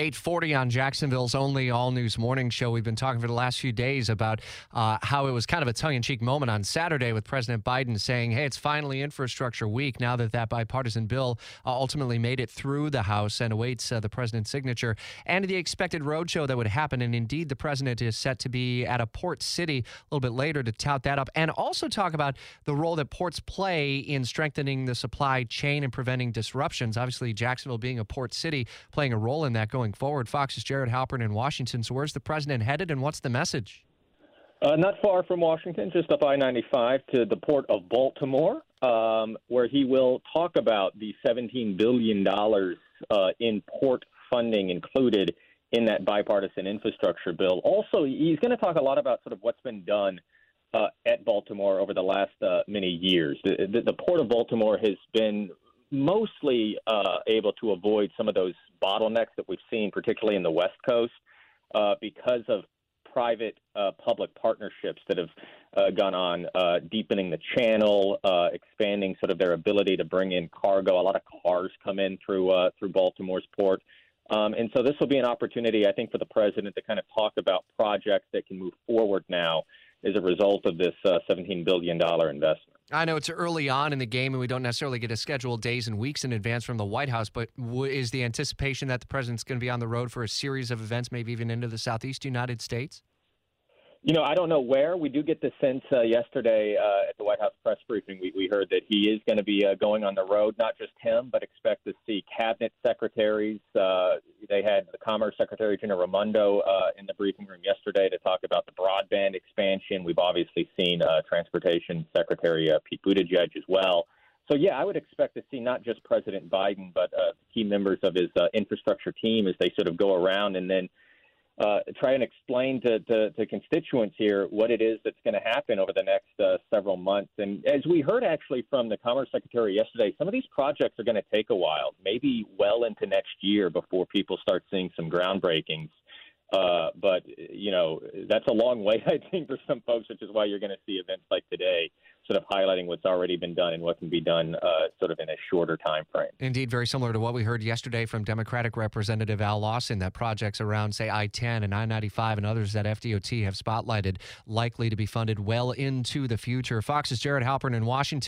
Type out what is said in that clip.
840 on Jacksonville's only all news morning show. We've been talking for the last few days about uh, how it was kind of a tongue in cheek moment on Saturday with President Biden saying, hey, it's finally infrastructure week now that that bipartisan bill uh, ultimately made it through the House and awaits uh, the president's signature and the expected roadshow that would happen. And indeed, the president is set to be at a port city a little bit later to tout that up and also talk about the role that ports play in strengthening the supply chain and preventing disruptions. Obviously, Jacksonville being a port city, playing a role in that going forward. Fox's Jared Halpern in Washington. So, where's the president headed, and what's the message? Uh, not far from Washington, just up I 95 to the port of Baltimore, um, where he will talk about the $17 billion uh, in port funding included in that bipartisan infrastructure bill. Also, he's going to talk a lot about sort of what's been done uh, at Baltimore over the last uh, many years. The, the, the port of Baltimore has been mostly uh, able to avoid some of those bottlenecks that we've seen, particularly in the West Coast, uh, because of private uh, public partnerships that have uh, gone on, uh, deepening the channel, uh, expanding sort of their ability to bring in cargo. A lot of cars come in through through Baltimore's port. Um, and so this will be an opportunity, I think, for the president to kind of talk about projects that can move forward now as a result of this $17 billion investment. I know it's early on in the game, and we don't necessarily get a schedule days and weeks in advance from the White House. But w- is the anticipation that the president's going to be on the road for a series of events, maybe even into the Southeast United States? You know, I don't know where. We do get the sense uh, yesterday uh, at the White House press briefing, we, we heard that he is going to be uh, going on the road, not just him, but expect to see cabinet secretaries. Uh, they had the Commerce Secretary, Gina Raimondo, uh, in the briefing room yesterday to talk about the broadband expansion. We've obviously seen uh, Transportation Secretary Pete Buttigieg as well. So, yeah, I would expect to see not just President Biden, but key members of his infrastructure team as they sort of go around and then – uh, try and explain to, to, to, constituents here what it is that's going to happen over the next uh, several months. And as we heard actually from the Commerce Secretary yesterday, some of these projects are going to take a while, maybe well into next year before people start seeing some groundbreakings. Uh, but you know that's a long way, I think, for some folks, which is why you're going to see events like today, sort of highlighting what's already been done and what can be done, uh, sort of in a shorter time frame. Indeed, very similar to what we heard yesterday from Democratic Representative Al Lawson. That projects around, say, I-10 and I-95 and others that FDOT have spotlighted, likely to be funded well into the future. Fox's Jared Halpern in Washington.